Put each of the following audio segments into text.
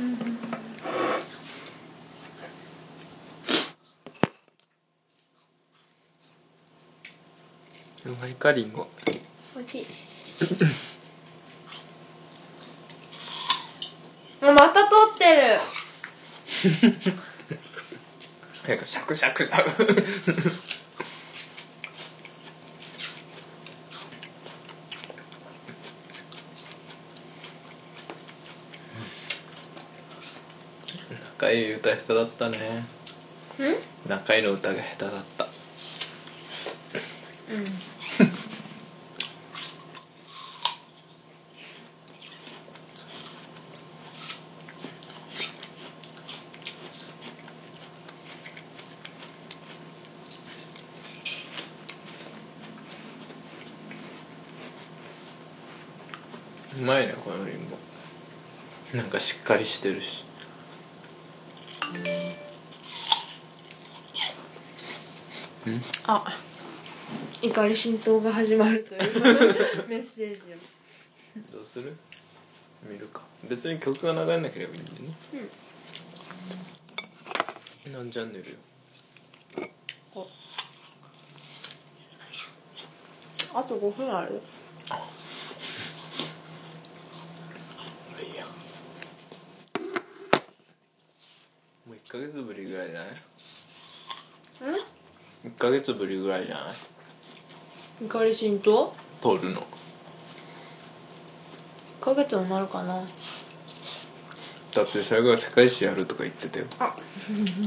うまいかりんご。おいしい。あまた撮ってる。なんかシャクシャクシャク仲いい歌下手だったね。うん？仲いいの歌が下手だった。うん。うまいねこのりんごなんかしっかりしてるしあ怒り浸透が始まるというメッセージを。どうする？見るか。別に曲が流れなければいいんでね。うん。何チャンネルよ？お。あと5分ある。いいや。もう1ヶ月ぶりぐらいじゃない？うん1ヶ月ぶりぐらいじゃない？怒り浸透撮るの。1ヶ月もなるかな。だって最後は世界史やるとか言ってたよ。あ。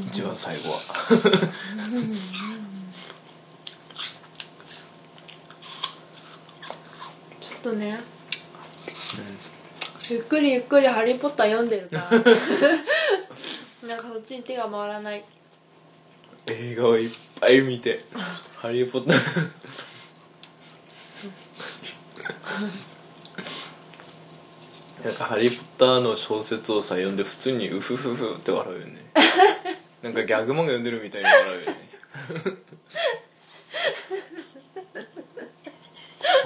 一番最後は。ちょっとね。ゆっくりゆっくり「ハリー・ポッター」読んでるから。なんかそっちに手が回らない。映画をいっぱい見て「ハリー・ポッター」なんか「ハリー・ポッター」の小説をさ読んで普通にウフフフって笑うよね。なんかギャグ漫画読んでるみたいに笑うよね。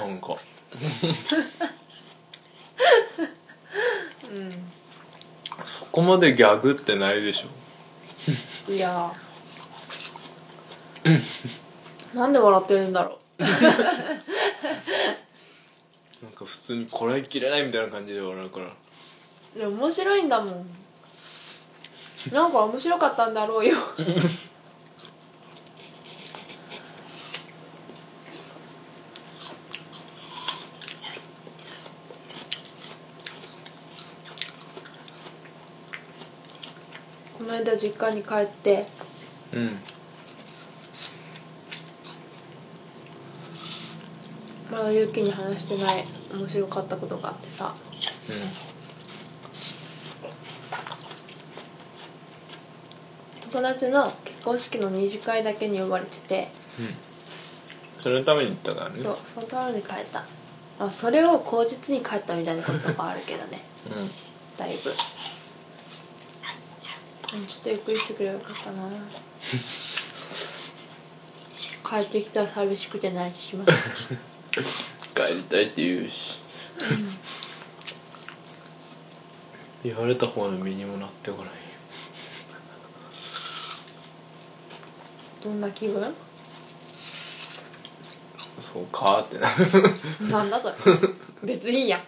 なんか。うん。そこまでギャグってないでしょ。いやなんで笑ってるんだろ なんか普通にこらえきれないみたいな感じで笑うから。ういや面白いんだもん。なんか面白かったんだろうよ。この間実家に帰って。うんまだゆうきに話してない面白かったことがあってさ。友達の結婚式の二次会だけに呼ばれてて。うん。そのために行ったからね。そうそのために帰った。あそれを口実に帰ったみたいなこともあるけどね。うん。だいぶ。うんちょっとゆっくりしてくればよかったな。帰ってきたら寂しくて泣いてしまう 帰りたいって言うし。言われた方の身にもなってこない。どんな気分？そうかーってなる。なんだそれ？別にいいやん。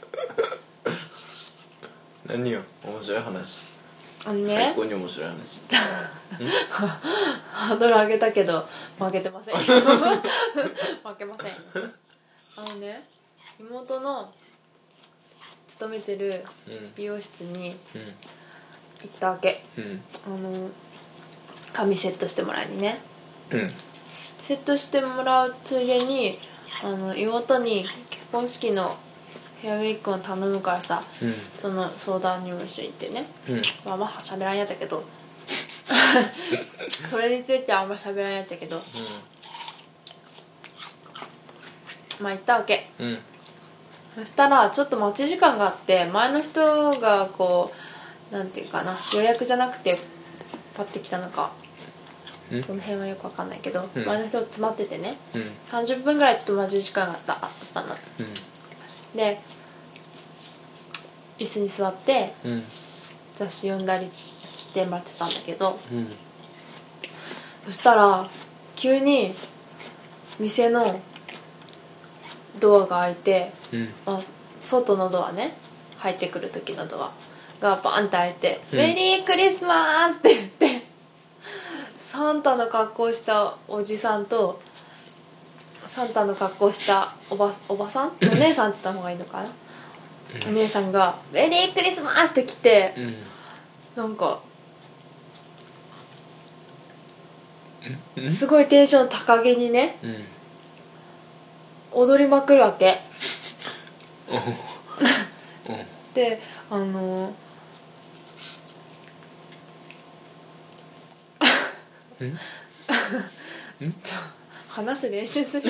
何よ？面白い話。あのね。最高に面白い話。ハードル上げたけど負けてませんよ。負けません。よあのね妹の勤めてるうん。美容室にう行ったわけ。んうん。あの髪セットしてもらいにね。うん。セットしてもらうついでにあの妹に結婚式のヘアメイクを頼むからさその相談にも一緒に行ってね。うん。うんまあまあ喋らんやったけど。それについてはあんま喋らんやったけどまあ行ったわけ。うん。そしたらちょっと待ち時間があって前の人がこうなんていうかな予約じゃなくてパッて来たのか。うん。その辺はよくわかんないけど、うん。前の人詰まっててね。うん。30分ぐらいちょっと待ち時間があったあったの。で椅子に座ってうん。ち雑誌読んだりしてもらってたんだけど。うん。そしたら急に店のドアが開いて、うん。まあ、外のドアね入ってくる時のドアがバンって開いて「うん。メリークリスマス!」って言ってサンタの格好したおじさんとサンタの格好したおばおばさん？お姉さんって言った方がいいのかな、お姉さんが「メリークリスマス!」って来てうん。なんかうん。すごいテンション高げにねうん踊りまくるわけ。であのうん？話す練習する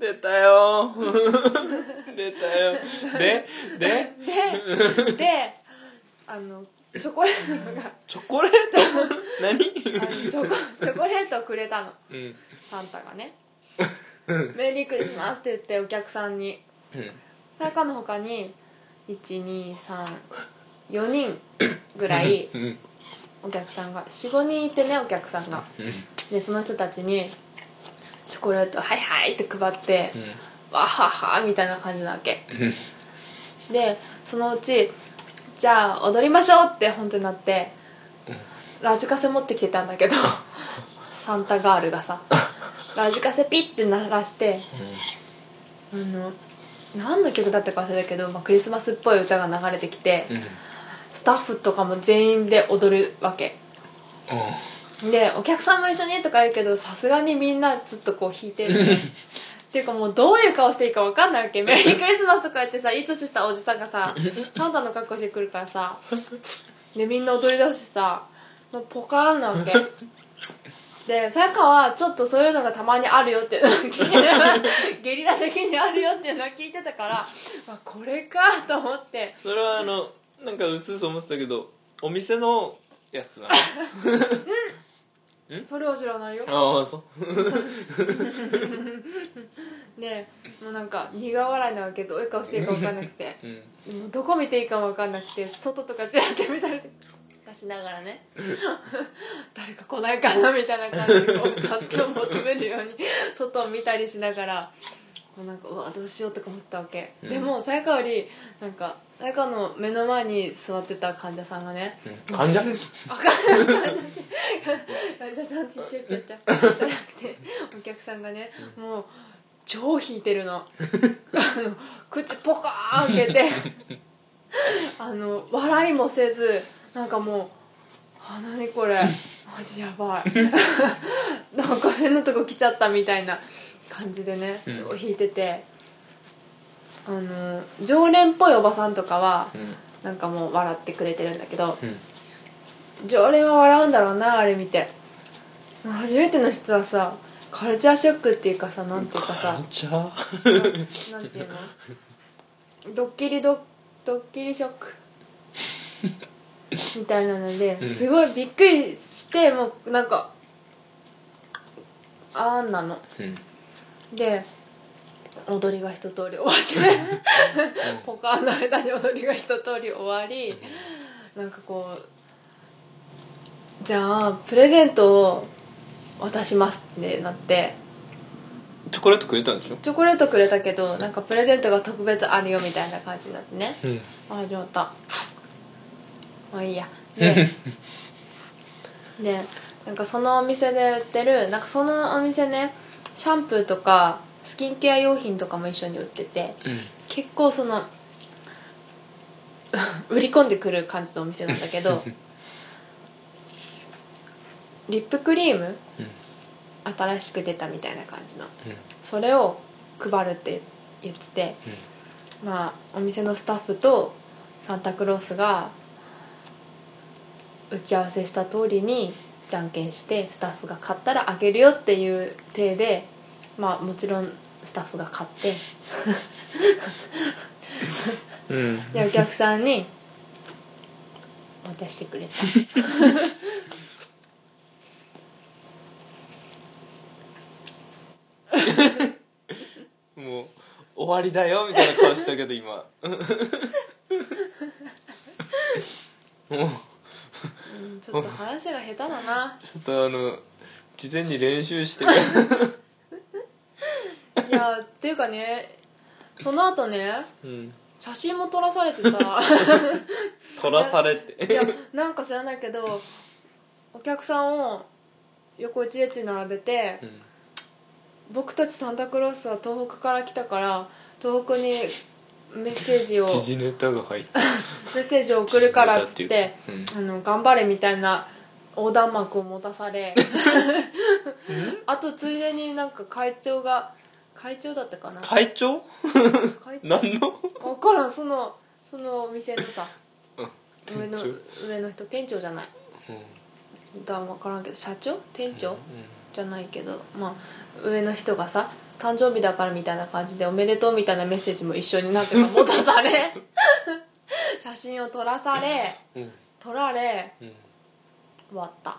出たよ。出たよ。で？で？でであのチョコレートが。チョコレート？何チョコチョコレートをくれたの。うん。サンタがね。うん「メリークリスマス」って言ってお客さんに。それかの他に1234人ぐらいうんお客さんが。45人いてねお客さんが。でその人たちにチョコレート「はいはい」って配って「わはは」みたいな感じなわけ。うん。でそのうち「じゃあ踊りましょう」って本当になってラジカセ持ってきてたんだけど サンタガールがさラジカセピッて鳴らしてあの何の曲だったか忘れたけど、まあ、クリスマスっぽい歌が流れてきてうん。うんスタッフとかも全員で踊るわけ。でお客さんも一緒にとか言うけどさすがにみんなちょっとこう弾いてるね。っていうかもうどういう顔していいか分かんないわけ。メリークリスマスとか言ってさいい年したおじさんがさサンタの格好してくるからさ でみんな踊り出してさもうポカーンなわけでさやかはちょっとそういうのがたまにあるよっていうのを聞いて ゲリラ的にあるよっていうのは聞いてたからあこれかと思って。それはあのなんか薄々思ってたけどお店のやつなそれは知らないよ。のああそう。でもうなんか苦笑いなわけ。どどういう顔していいか分かんなくて。うん。どこ見ていいかも分かんなくて。外とかちらって見たり出しながらね 誰か来ないかなみたいな感じでこう助けを求めるように外を見たりしながらもうなんかうわどうしようとか思ったわけ、うん。でもさやかよりなんかさやかの目の前に座ってた患者さんがねうん。患者？あかんない。患者患者さんちっちゃいちゃっちゃ。じゃなくてお客さんがねもう超引いてるの。あの口ポカーン開けて あの笑いもせずなんかもう「あ何これ。マジやばい」なんか変なとこ来ちゃったみたいな感じでねうん。超引いてて、あの常連っぽいおばさんとかはうん。なんかもう笑ってくれてるんだけどうん。常連は笑うんだろうなあれ見て。初めての人はさカルチャーショックっていうかさなんていうかさ。患者ななんていうの？ドッキリドドッキリショック みたいなのでうん。すごいびっくりしてもうなんかあーんなの。うん。で踊りが一通り終わってポカーンの間に踊りが一通り終わりなんかこうじゃあプレゼントを渡しますってなって。チョコレートくれたんでしょ？チョコレートくれたけどなんかプレゼントが特別あるよみたいな感じになってね。うん。あ始まったまあいいや。ででなんかそのお店で売ってるなんかそのお店ねシャンプーとかスキンケア用品とかも一緒に売ってて結構その 売り込んでくる感じのお店なんだけどリップクリームうん。新しく出たみたいな感じの。うん。それを配るって言っててまあお店のスタッフとサンタクロースが打ち合わせした通りにじゃんけんしてスタッフが買ったらあげるよっていう体でまあもちろんスタッフが買って。うん。でお客さんに渡してくれた。もう終わりだよみたいな顔したけど今。もううんちょっと話が下手だな。ちょっとあの事前に練習して。いやっていうかねその後ねうん。写真も撮らされてさ取 らされて。いやなんか知らないけどお客さんを横一列に並べてうん。僕たちサンタクロースは東北から来たから東北にメッセージを。時事ネタが入っ ッセージを送るからっつっ時事てあの頑張れみたいな横断幕を持たされ。あとついでになんか会長が会長だったかな？会長？会長？何の？分からんそのそのお店のさうん。上の上の人店長じゃない。うん。だ分からんけど社長？店長、うん。じゃないけどまあ上の人がさ誕生日だからみたいな感じでおめでとうみたいなメッセージも一緒になってか持たされ 写真を撮らされうん。撮られうん。終わった。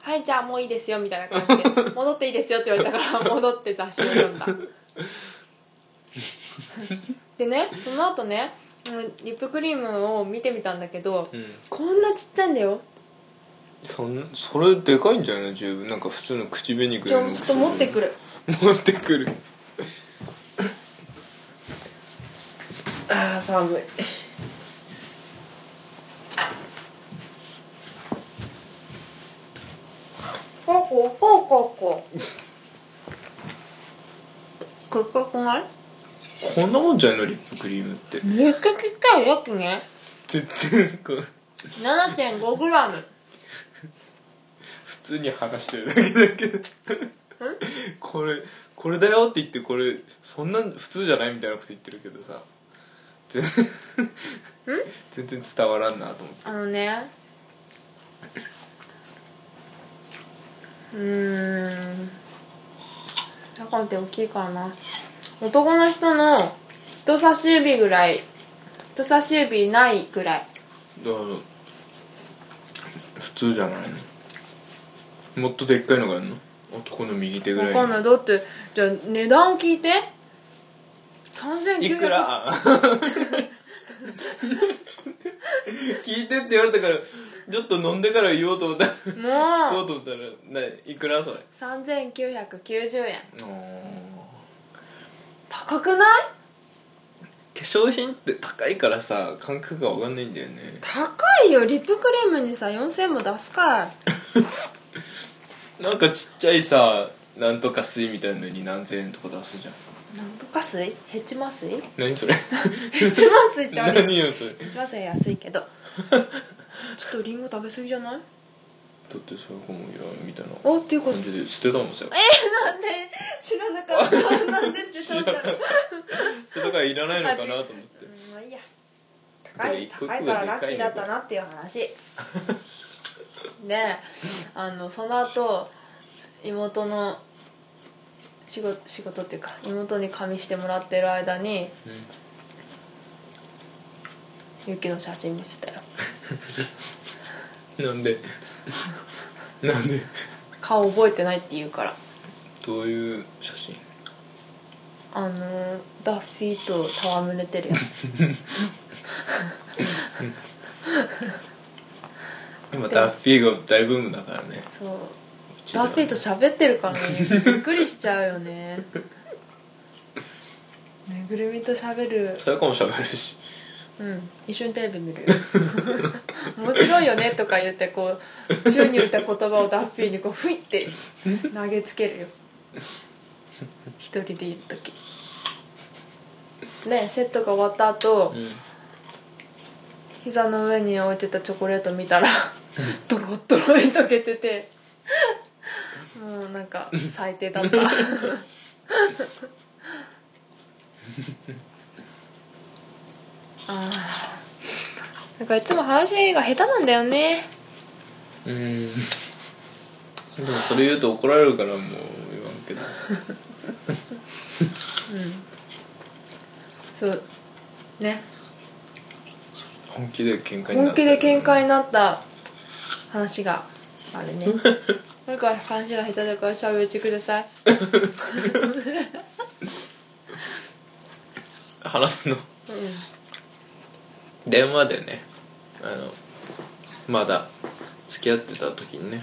はいじゃあもういいですよみたいな感じで 戻っていいですよって言われたから戻って雑誌を読んだ。でねその後ねうんリップクリームを見てみたんだけどうん。こんなちっちゃいんだよ。そんそれでかいんじゃない？十分。なんか普通の口紅ぐじらいちょっと持ってくる持ってくる。ああ寒い。こコこココこ。っこくない？こんなもんじゃないの？リップクリームって。めっちゃきっちいよくね。全然こう。7 5ム。普通に話してるだけだけど。これこれだよって言ってこれそんな普通じゃないみたいなこと言ってるけどさ。全然。全然伝わらんなと思って。あのね。うーん。中って大きいからな。男の人の人差し指ぐらい。人差し指ないぐらい。だから普通じゃないの？もっとでっかいのがあるの？男の右手ぐらい。わかんない。だってじゃあ値段を聞いて。3900いくら？聞いてって言われたからちょっと飲んでから言おうと思った。ら聞こうと思ったらないくらそれ？3990円。高くない？化粧品って高いからさ感覚が分かんないんだよね。高いよ。リップクリームにさ4000も出すかい なんかちっちゃいさなんとか水みたいなのに何千円とか出すじゃん。なんとか水？ヘチマ水？何それ？ヘチマ水ってある？何よそれ。ヘチマ水は安いけど。ちょっとリンゴ食べ過ぎじゃない？だってそれかもいやみたいなあっていうか感じで捨てたもんさえなんで？知らなかった。なんでって 知らなかった。捨てたからいらないのかなと思って。うんまあいいや。高い高いからラッキーだったなっていう話であのその後妹の仕事仕事っていうか妹に髪してもらってる間にゆきの写真見せたよ。う んなんで？なんで？顔覚えてないって言うから。どういう写真？あのダッフィーと戯れてるやつ 今ダッフィーが大ブームだからね。そう。ダッフィーと喋ってるからね。びっくりしちゃうよね。ぬいぐるみと喋る。それかも喋るし。うん。一緒にテレビ見るよ。面白いよねとか言ってこう宙に浮いた言葉をダッフィーにこうふいって投げつけるよ。一人でいる時。でセットが終わった後、うん。膝の上に置いてたチョコレート見たら ドロッドロに溶けてて。もうなんか最低だった。あー。なんかいつも話が下手なんだよね。うん。でもそれ言うと怒られるからもう言わんけど。うん。そう。ね。本気で喧嘩にな本気で喧嘩にになった話があるね。それから話が下手だから喋ってください。話すの。うん。電話でねあのまだ付き合ってた時にね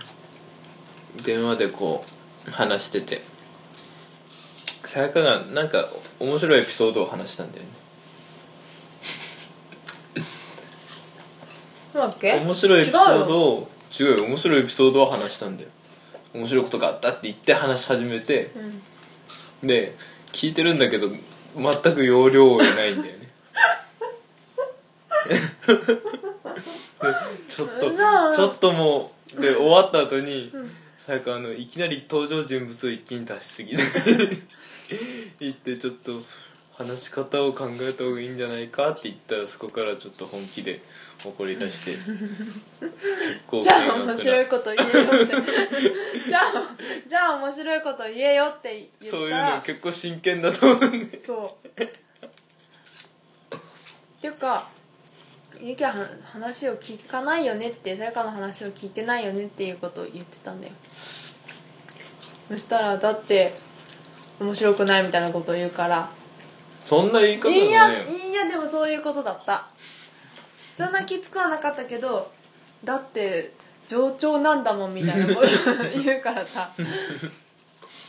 電話でこう話してて。さやかがなんか面白いエピソードを話したんだよね。そうだっけ？面白いエピソードを違うよ面白いエピソードを話したんだよ。面白いことがあったって言って話し始めて。うんで聞いてるんだけど全く要領を得ないんだよね。でちょっと嘘。ちょっともうで終わった後にうん。さやかあのいきなり登場人物を一気に出しすぎて言ってちょっと話し方を考えた方がいいんじゃないかって言ったらそこからちょっと本気で怒り出して 結構じゃあ面白いこと言えよって。じゃあじゃあ面白いこと言えよって言ったら。そういうの結構真剣だと思うんで。そう。っていうかゆきは話を聞かないよねってさやかの話を聞いてないよねっていうことを言ってたんだよ。そしたらだって面白くないみたいなことを言うからそんな言い方いやいやでもそういうことだった。そんなきつくはなかったけどだって上長なんだもんみたいなこと 言うからさ。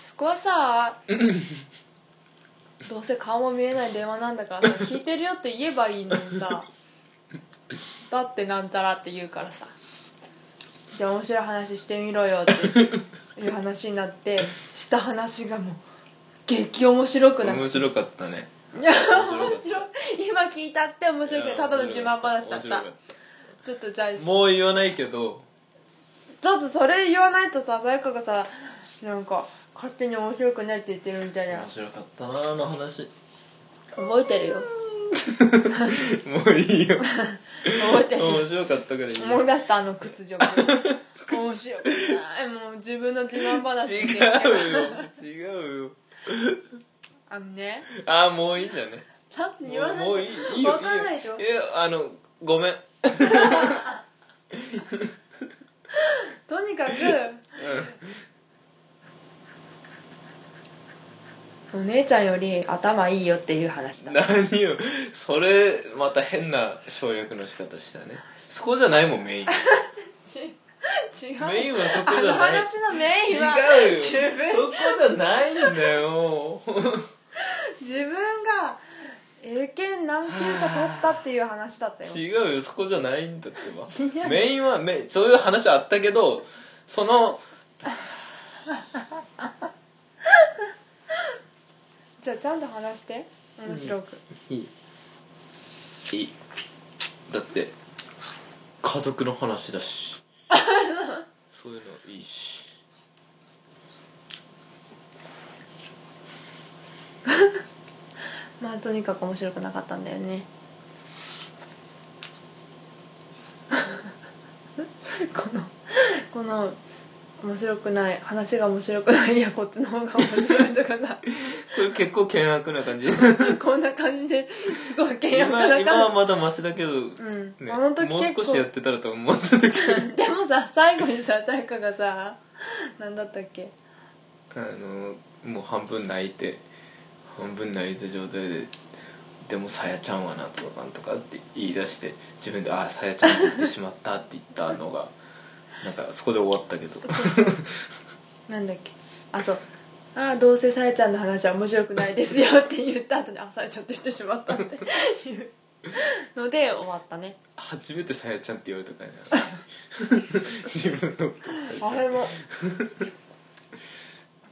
そこはさ どうせ顔も見えない電話なんだからさ聞いてるよって言えばいいのにさ。だってなんちゃらって言うからさ。じゃあ面白い話してみろよっていう話になってした話がもう激面白くなって。面白かったねいや面面白い。今聞いたって面白くてただの自慢話だった。ちょっとじゃあたもう言わないけど。ちょっとそれ言わないとささやかがさなんか勝手に面白くないって言ってるみたいな。面白かったなあの話。覚えてるよ。もういいよ。覚えてる。よ面白かったからいいよ。思い出したあの屈辱。面白くない。もう自分の自慢話違って言ってうよ。違うよあのね。ああもういいんじゃね。だって言わないともういいいいよ。わかんないでしょ？いいよえあのごめん。とにかくお姉ちゃんより頭いいよっていう話だ。何よ。それまた変な省略の仕方したね。そこじゃないもんメイン。ち 違う。メインはそこあのじゃない。話のメインは違うよ。自分そこじゃないんだよ。自分が英検何級か取ったっていう話だったよ。違うよそこじゃないんだってば。メインはメそういう話はあったけどそのじゃあちゃんと話して。面白く、いい。いい。だって家族の話だしそういうのいいし。まあとにかく面白くなかったんだよね。このこの面白くない話が面白くないいやこっちの方が面白いとかさ。これ結構険悪な感じ。こんな感じですごい険悪今な今は感まだマシだけど、じうん、ね、あの時もう少しやってたらと思ってたけど。でもさ最後にささやかがさ何だったっけ？あのもう半分泣いて半分泣いた状態で「でもさやちゃんはな」とかなんとかって言い出して自分で「ああさやちゃんって言ってしまった」って言ったのがなんかそこで終わったけど。なんだっけ？あそう。ああどうせさやちゃんの話は面白くないですよって言った後にあさやちゃんって言ってしまったっていう。ので終わったね。初めてさやちゃんって言われたからね。自分のことあれも。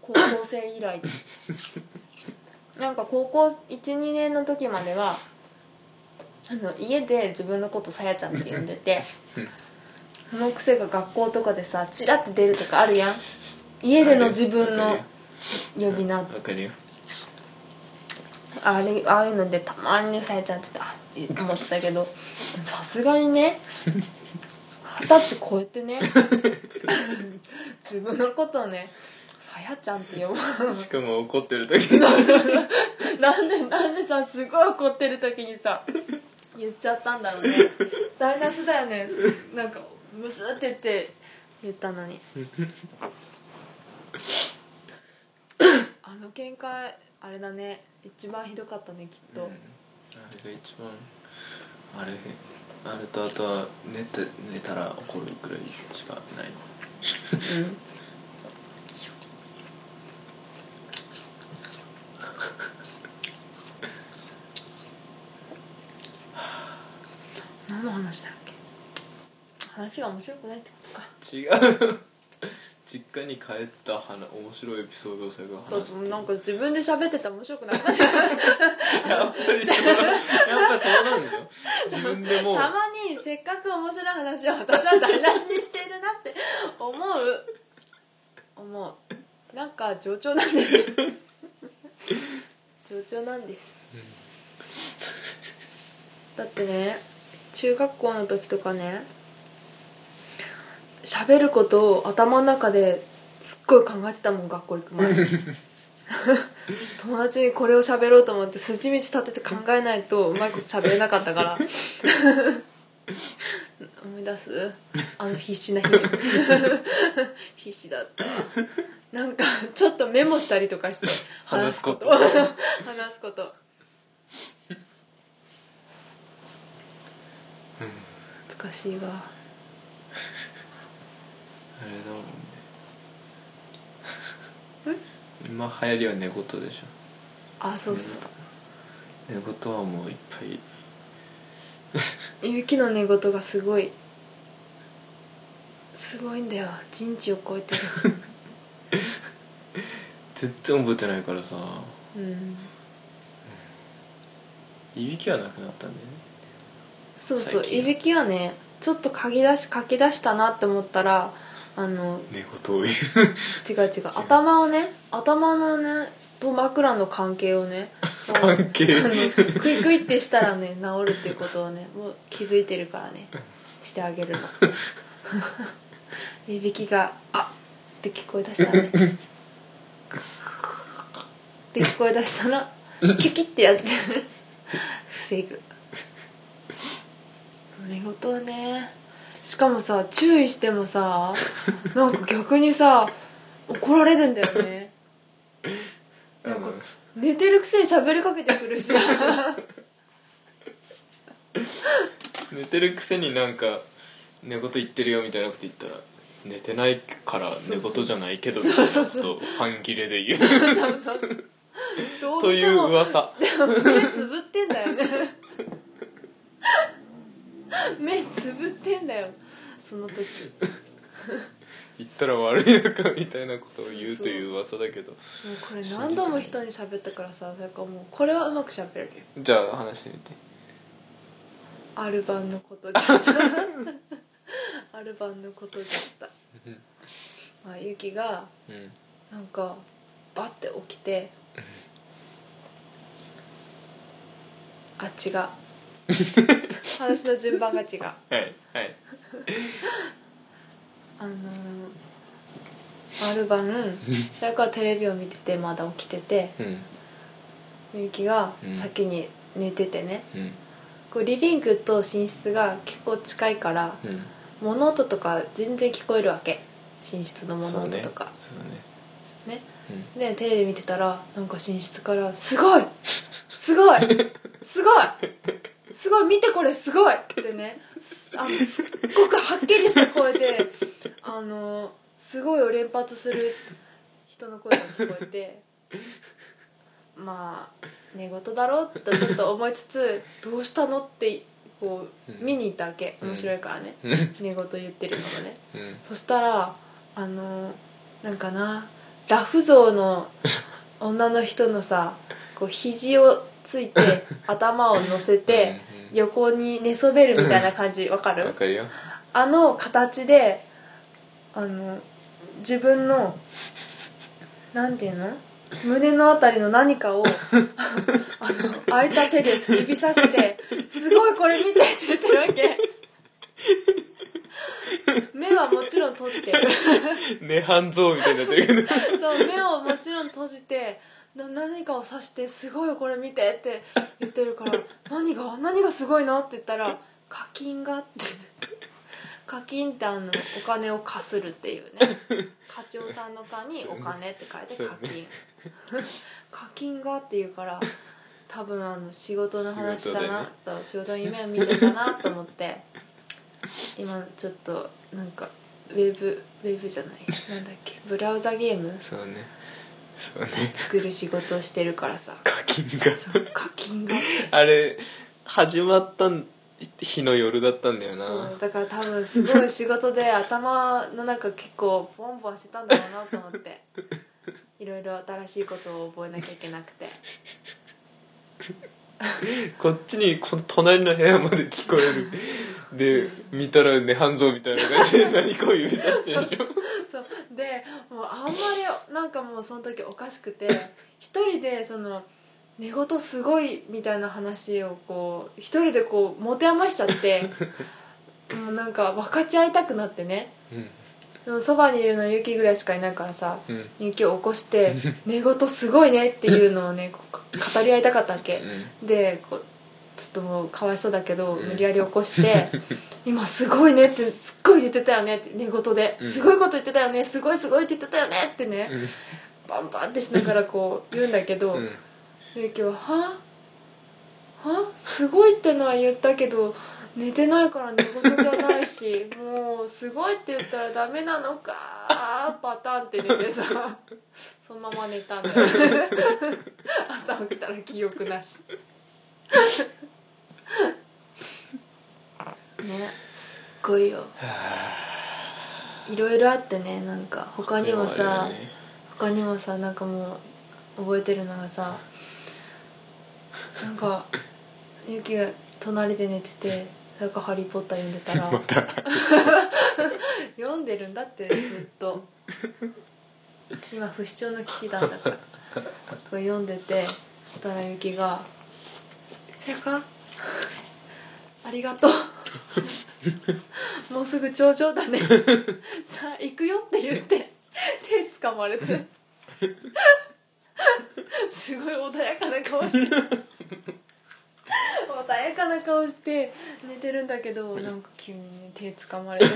高校生以来。なんか高校12年の時まではあの家で自分のことさやちゃんって呼んでて その癖が学校とかでさチラって出るとかあるやん。家での自分の呼び名。わかるよ。あれああいうのでたまにねさやちゃんって言ってあって思ってたけど。さすがにね。二十歳超えてね。自分のことをねさやちゃんって呼ぶしかも怒ってる時に。なんでなんでさすごい怒ってる時にさ言っちゃったんだろうね。台無しだよね。なんかムスって言って言ったのに。あの喧嘩あれだね。一番ひどかったねきっと、れが一番あれあれとあとは寝て寝たら怒るぐらいしかない。うん何の話だっけ話が面白くないってことか。違う。実家に帰った話面白いエピソードをそれがだ話すってなんか自分で喋ってたら面白くなくなっちゃうやっぱりそうやっぱそうなんですよ。自分でもう。たまにせっかく面白い話を私は台無しにしているなって思う。思う。なんか冗長なんです。冗長なんです。だってね中学校の時とかね喋ることを頭の中ですっごい考えてたもん学校行く前。友達にこれを喋ろうと思って筋道立てて考えないとうまいこと喋れなかったから。思い出す？あの必死な日々 必死だった。なんかちょっとメモしたりとかして話すこと。話す話すこと難しいわあれだもんね。今流行りは寝言でしょ。あそうそう寝言はもういっぱい。ゆきの寝言がすごい。すごいんだよ。人知を超えてる。全然覚えてないからさ。うん。いびきはなくなったんだよね。そうそう。いびきはねちょっと書き出し書き出したなって思ったらあの寝言を言う違う。違う。頭をね頭のねと枕の関係をね 関係。あのクイクイってしたらね治るっていうことをねもう気づいてるからねしてあげるの。いびきが「あっ!」って聞こえ出したらね。って聞こえ出したらキュキってやって防ぐ。寝言はねしかもさ注意してもさ なんか逆にさ怒られるんだよね。なんか寝てるくせに喋りかけてくるしさ。寝てるくせになんか寝言言ってるよみたいなこと言ったら寝てないから寝言じゃないけどそうそうそう。ちょっと半切れで言う。という噂。でも目つぶってんだよね 目つぶってんだよ。その時。言ったら悪いのかみたいなことを言うという噂だけど。もうこれ何度も人に喋ったからさなんかもうこれはうまく喋れるよ。じゃあ話してみて。アルバンのことじゃった。アルバンのことじゃった。まあユキがうんなんかバッて起きてあ違う話の順番が違う。はいはい。あのー、ある晩それからテレビを見ててまだ起きててうん。ゆうきがうん。先に寝ててね、うん。こうリビングと寝室が結構近いからうん。物音とか全然聞こえるわけ。寝室の物音とか。そうだね。ね。うん。でテレビ見てたらなんか寝室から「すごい！すごい！すごいすごい見てこれすごい!」ってねあの すっごくはっきりした声であのすごいを連発する人の声が聞こえてまあ寝言だろうとちょっと思いつつ「どうしたの?」ってこううん。見に行ったわけ。面白いからね。うん。寝言言ってるのがね。うん。そしたらあのなんかなラフ像の 女の人のさこう肘をついて頭を乗せて横に寝そべるみたいな感じ。わかる？わかるよ。あの形であの自分のなんていうの？胸のあたりの何かを あの開いた手で指さして「すごいこれ見て」って言ってるわけ。目はもちろん閉じてる。涅槃像みたいになってるけど。そう目をもちろん閉じてな何かを指して「すごいよこれ見て」って言ってるから「何が何がすごいの?」って言ったら「課金が」って 課金ってあのお金を貸するっていうね。課長さんの課にお金って書いて課金。課金がって言うから多分あの仕事の話だな仕と仕事の夢を見てたなと思って今ちょっとなんかウェブウェブじゃないなんだっけブラウザゲーム？そうねそうね。作る仕事をしてるからさ。課金がそう課金が。あれ始まった日の夜だったんだよな。そうだから多分すごい仕事で頭の中結構ボンボンしてたんだろうなと思って。いろいろ新しいことを覚えなきゃいけなくて。こっちにこ隣の部屋まで聞こえるで見たらね半蔵みたいな感じで 何かを指さしてるでしょ。そうでもうあんまりなんかもうその時おかしくて一人でその寝言すごいみたいな話をこう一人でこう持て余しちゃって もうなんか分かち合いたくなってね。でもそばにいるのゆきぐらいしかいないからさうん。を起こして「寝言すごいね」っていうのをねこう語り合いたかったわけ。でこうちょっともうかわいそうだけどうん。無理やり起こして「今すごいね」ってすっごい言ってたよねって寝言で「うん。すごいこと言ってたよね。すごいすごいって言ってたよね」ってね。うん。バンバンってしながらこう 言うんだけどうん。ゆきは「は？は？すごいってのは言ったけど寝てないから寝言じゃないし もうすごいって言ったらダメなのかパターンって寝てさそのまま寝たんだよ朝起きたら記憶なしね。すっごいよ。いろいろあってねなんか。他にもさ、他にもさなんかもう覚えてるのがさなんかゆきが隣で寝ててなんか「ハリー・ポッター」読んでたら 読 んでるんだってずっと。今不死鳥の騎士団だから。読んでてそしたらゆきが「せやか？ありがとう もうすぐ頂上だね。さあ行くよ」って言って手掴まれて。すごい穏やかな顔して。穏やかな顔して寝てるんだけどなんか急にね手掴まれて。ね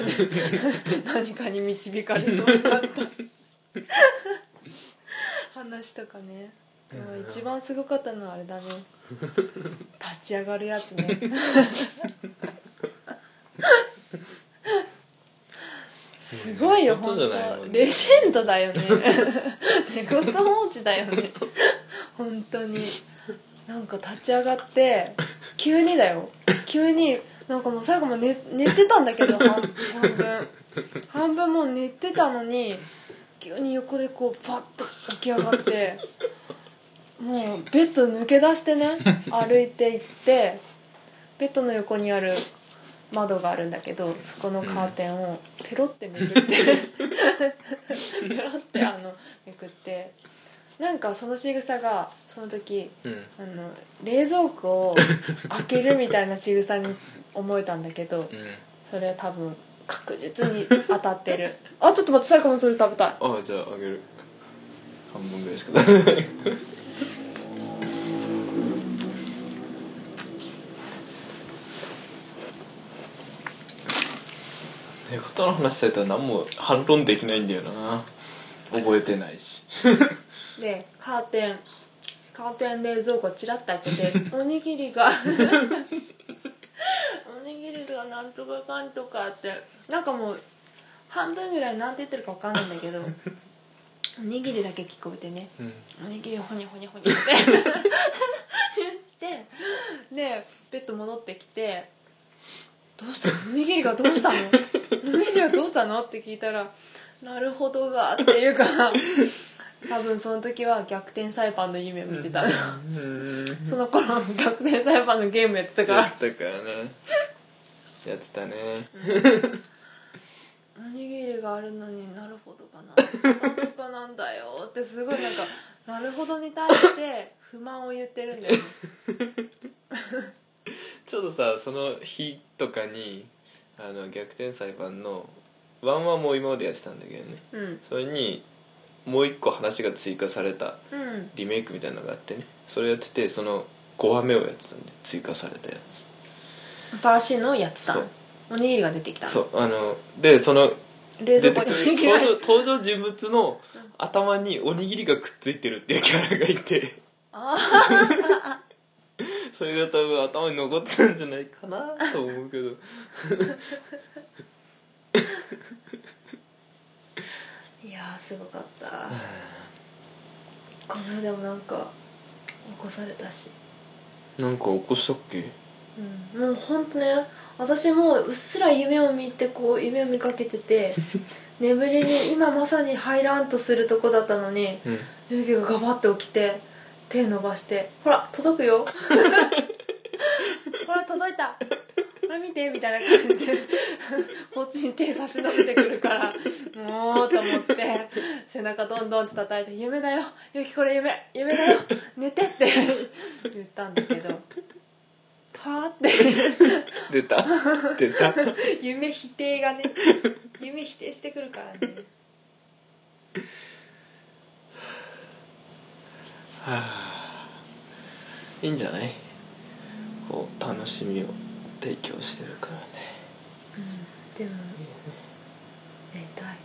何かに導かれそうになった。話とかね。でも一番すごかったのはあれだね。立ち上がるやつねすごいよ本当レジェンドだよね。寝言王子だよね。本当に。なんか立ち上がって急にだよ。急になんかもう最後も寝寝てたんだけど半半分。半分もう寝てたのに急に横でこうパッと起き上がってもうベッド抜け出してね歩いて行ってベッドの横にある窓があるんだけどそこのカーテンをペロってめくってペロってあのめくってなんかその仕草がその時うん。あの冷蔵庫を開けるみたいな仕草に思えたんだけどうん。それは多分確実に当たってる。あちょっと待って最後もそれ食べたい。あじゃああげる。半分ぐらいしか食べない寝言の話されたら何も反論できないんだよな。覚えてないし。でカーテン。カーテン冷蔵庫チラッと開けて おにぎりが。おにぎりがなんとかかんとかって。なんかもう半分ぐらいなんて言ってるか分かんないんだけどおにぎりだけ聞こえてね。うん。おにぎりほにゃほにゃほにゃって。言ってでベッド戻ってきて「どうした？のおにぎりがどうしたの？おにぎりがどうしたの?」って聞いたら「なるほどが」って言うから多分その時は逆転裁判の夢を見てた、うん。その頃逆転裁判のゲームやってたから。やってたからね。やってたね。おにぎりがあるのになるほどかな。なんとかなんだよってすごいなんかなるほどに対して不満を言ってるんだよね ちょっとさその日とかにあの逆転裁判のワンワンも今までやってたんだけどね。うん。それにもう一個話が追加されたうん。リメイクみたいなのがあってね。それやっててその5話目をやってたんで追加されたやつ。新しいのをやってた。そう。おにぎりが出てきた。そう。あのでその冷蔵庫出てくるにおにぎりが登場登場人物の頭におにぎりがくっついてるっていうキャラがいて。あそれが多分頭に残ってるんじゃないかなと思うけど。いやーすごかった。この間もなんか起こされたし。なんか起こしたっけ？うん。もうほんとね私もうっすら夢を見てこう夢を見かけてて 眠りに今まさに入らんとするとこだったのにうん。ゆうきがガバッて起きて手伸ばして「ほら届くよ。ほら届いた。これ見て」みたいな感じで。こっちに手差し伸べてくるから。もうと思って。背中どんどんって叩いて「夢だよ。ゆきこれ夢。夢だよ。寝て」って。言ったんだけど。はあって。出た。出た。夢否定がね。夢否定してくるからねはあ。いいんじゃない？こう楽しみを提供してるからね。うんでも寝たい。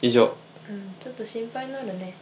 以上。うんちょっと心配になるね